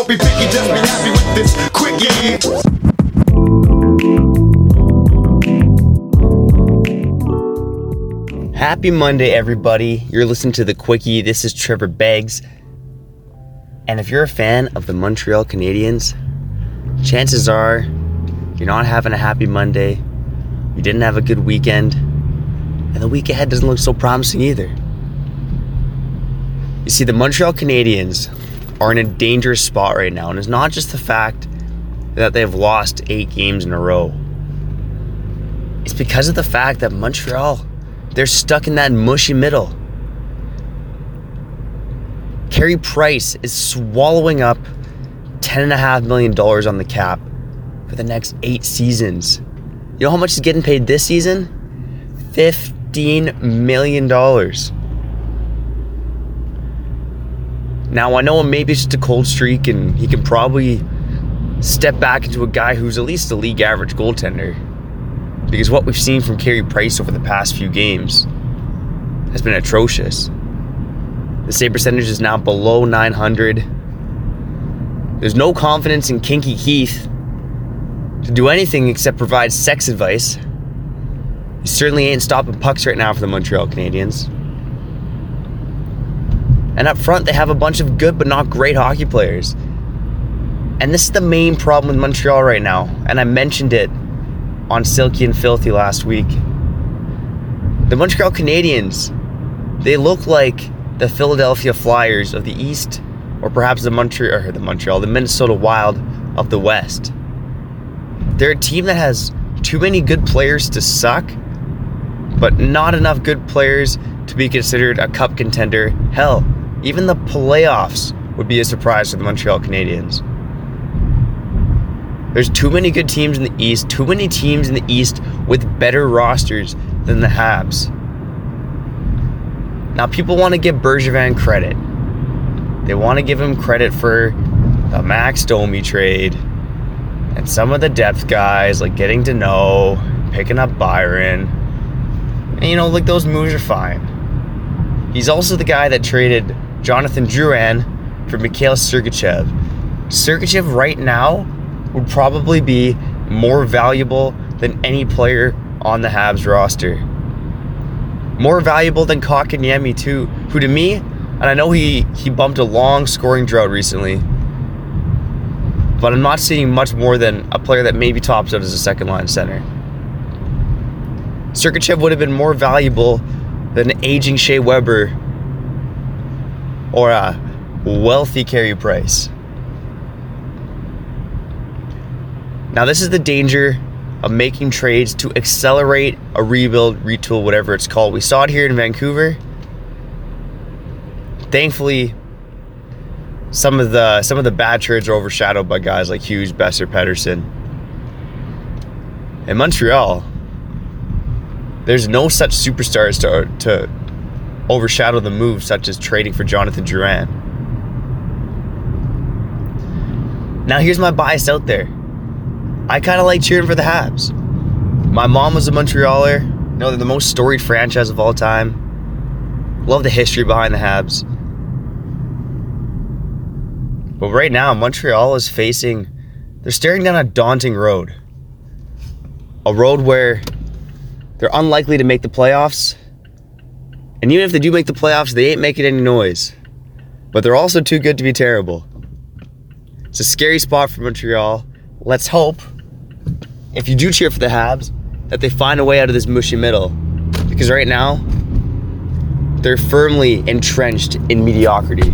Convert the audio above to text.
don't be picky, just be happy with this quickie. Happy Monday, everybody. You're listening to The Quickie. This is Trevor Beggs. And if you're a fan of the Montreal Canadiens, chances are you're not having a happy Monday. You didn't have a good weekend. And the week ahead doesn't look so promising either. You see, the Montreal Canadiens are in a dangerous spot right now. And it's not just the fact that they've lost eight games in a row, it's because of the fact that Montreal they're stuck in that mushy middle. Carey Price is swallowing up $10.5 million on the cap for the next eight seasons. You know how much he's getting paid this season? $15 million. Now, I know maybe it's just a cold streak and he can probably step back into a guy who's at least a league average goaltender because what we've seen from Carey Price over the past few games has been atrocious. The save percentage is now below 900. There's no confidence in Kinky Keith to do anything except provide sex advice. He certainly ain't stopping pucks right now for the Montreal Canadiens. And up front, they have a bunch of good but not great hockey players. And this is the main problem with Montreal right now. And I mentioned it on Silky and Filthy last week. The Montreal Canadiens, they look like the Philadelphia Flyers of the East, or perhaps the Montreal, or the Montreal, the Minnesota Wild of the West. They're a team that has too many good players to suck, but not enough good players to be considered a cup contender. Hell, even the playoffs would be a surprise to the Montreal Canadiens. There's too many good teams in the East, too many teams in the East with better rosters than the Habs. Now, people want to give Bergevin credit. They want to give him credit for the Max Domi trade and some of the depth guys, like getting to know, picking up Byron. And, you know, like those moves are fine. He's also the guy that traded Jonathan Drouin for Mikhail Sergachev. Sergachev right now would probably be more valuable than any player on the Habs roster. More valuable than Kotkaniemi too, who to me, and I know he, he bumped a long scoring drought recently, but I'm not seeing much more than a player that maybe tops out as a second line center. Sergachev would have been more valuable than aging Shea Weber or a wealthy Carey Price. Now, this is the danger of making trades to accelerate a rebuild, retool, whatever it's called. We saw it here in Vancouver. Thankfully, some of the some of the bad trades are overshadowed by guys like Hughes, Boeser, Pettersson. In Montreal, there's no such superstars to, to overshadow the move, such as trading for Jonathan Drouin. Now, here's my bias out there. I kind of like cheering for the Habs. My mom was a Montrealer. You know, they're the most storied franchise of all time. Love the history behind the Habs. But right now, Montreal is facing, they're staring down a daunting road. A road where they're unlikely to make the playoffs. And even if they do make the playoffs, they ain't making any noise. But they're also too good to be terrible. It's a scary spot for Montreal. Let's hope if you do cheer for the Habs, that they find a way out of this mushy middle. Because right now, they're firmly entrenched in mediocrity.